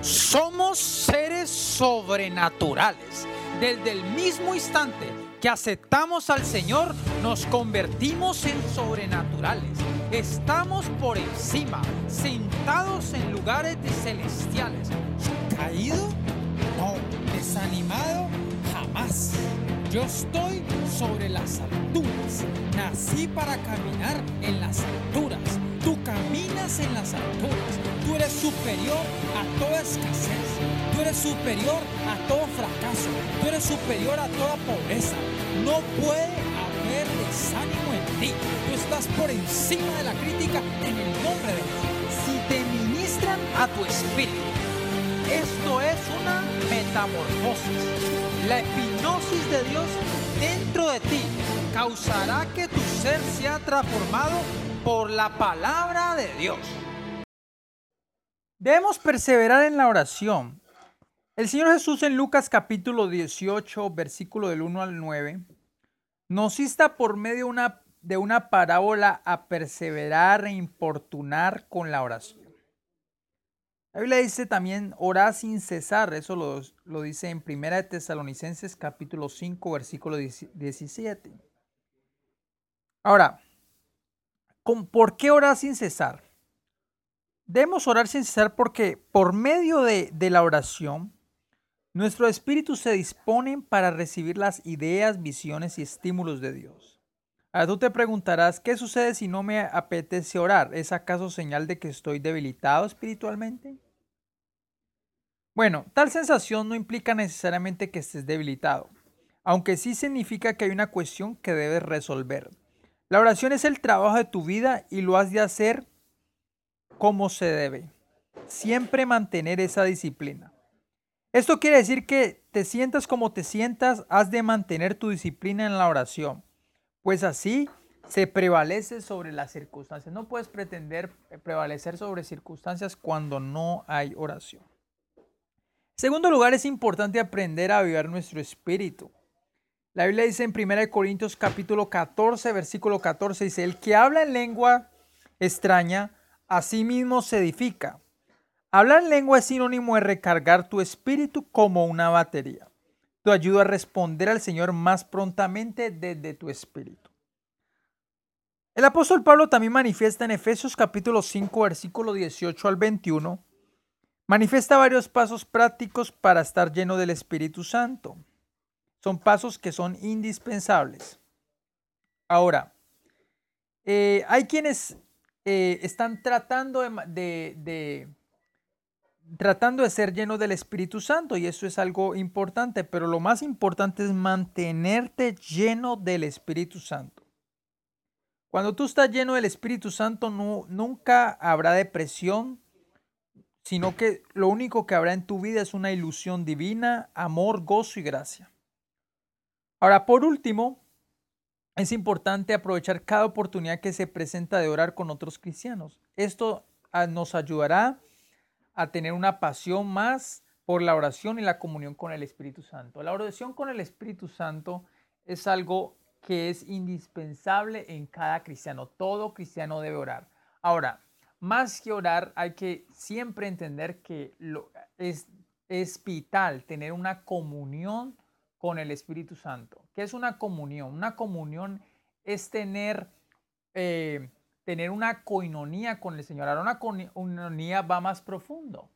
Somos seres sobrenaturales. Desde el mismo instante que aceptamos al Señor, nos convertimos en sobrenaturales. Estamos por encima, sentados en lugares celestiales. ¿Caído? No. ¿Desanimado? Jamás. Yo estoy sobre las alturas. Nací para caminar en las alturas. Tú caminas en las alturas. Superior a toda escasez. Tú eres superior a todo fracaso. Tú eres superior a toda pobreza. No puede haber desánimo en ti. Tú estás por encima de la crítica en el nombre de Dios. Si te ministran a tu espíritu, esto es una metamorfosis. La hipnosis de Dios dentro de ti causará que tu ser sea transformado por la palabra de Dios. Debemos perseverar en la oración. El Señor Jesús en Lucas capítulo 18, versículo del 1 al 9, nos insta por medio de una parábola a perseverar e importunar con la oración. La Biblia dice también, orá sin cesar, eso lo, dice en 1 de Tesalonicenses capítulo 5, versículo 17. Ahora, ¿por qué orar sin cesar? Debemos orar sin cesar porque por medio de, de la oración, nuestro espíritu se dispone para recibir las ideas, visiones y estímulos de Dios. Ahora tú te preguntarás, ¿qué sucede si no me apetece orar? ¿Es acaso señal de que estoy debilitado espiritualmente? Bueno, tal sensación no implica necesariamente que estés debilitado, aunque sí significa que hay una cuestión que debes resolver. La oración es el trabajo de tu vida y lo has de hacer como se debe. Siempre mantener esa disciplina. Esto quiere decir que te sientas como te sientas, has de mantener tu disciplina en la oración pues así se prevalece sobre las circunstancias. No puedes pretender prevalecer sobre circunstancias cuando no hay oración. En segundo lugar, es importante aprender a avivar nuestro espíritu. La Biblia dice en 1 Corintios capítulo 14, versículo 14, dice, el que habla en lengua extraña, a sí mismo se edifica. Hablar en lengua es sinónimo de recargar tu espíritu como una batería te ayuda a responder al Señor más prontamente desde tu espíritu. El apóstol Pablo también manifiesta en Efesios capítulo 5, versículo 18 al 21, manifiesta varios pasos prácticos para estar lleno del Espíritu Santo. Son pasos que son indispensables. Ahora, eh, hay quienes eh, están tratando de tratando de ser lleno del Espíritu Santo y eso es algo importante, pero lo más importante es mantenerte lleno del Espíritu Santo. Cuando tú estás lleno del Espíritu Santo nunca habrá depresión, sino que lo único que habrá en tu vida es una ilusión divina, amor, gozo y gracia. Ahora, por último, es importante aprovechar cada oportunidad que se presenta de orar con otros cristianos. Esto ah, nos ayudará a tener una pasión más por la oración y la comunión con el Espíritu Santo. La oración con el Espíritu Santo es algo que es indispensable en cada cristiano. Todo cristiano debe orar. Ahora, más que orar, hay que siempre entender que lo, es, es vital tener una comunión con el Espíritu Santo. ¿Qué es una comunión? Una comunión es tener eh, tener una coinonía con el Señor. Ahora una coinonía va más profundo.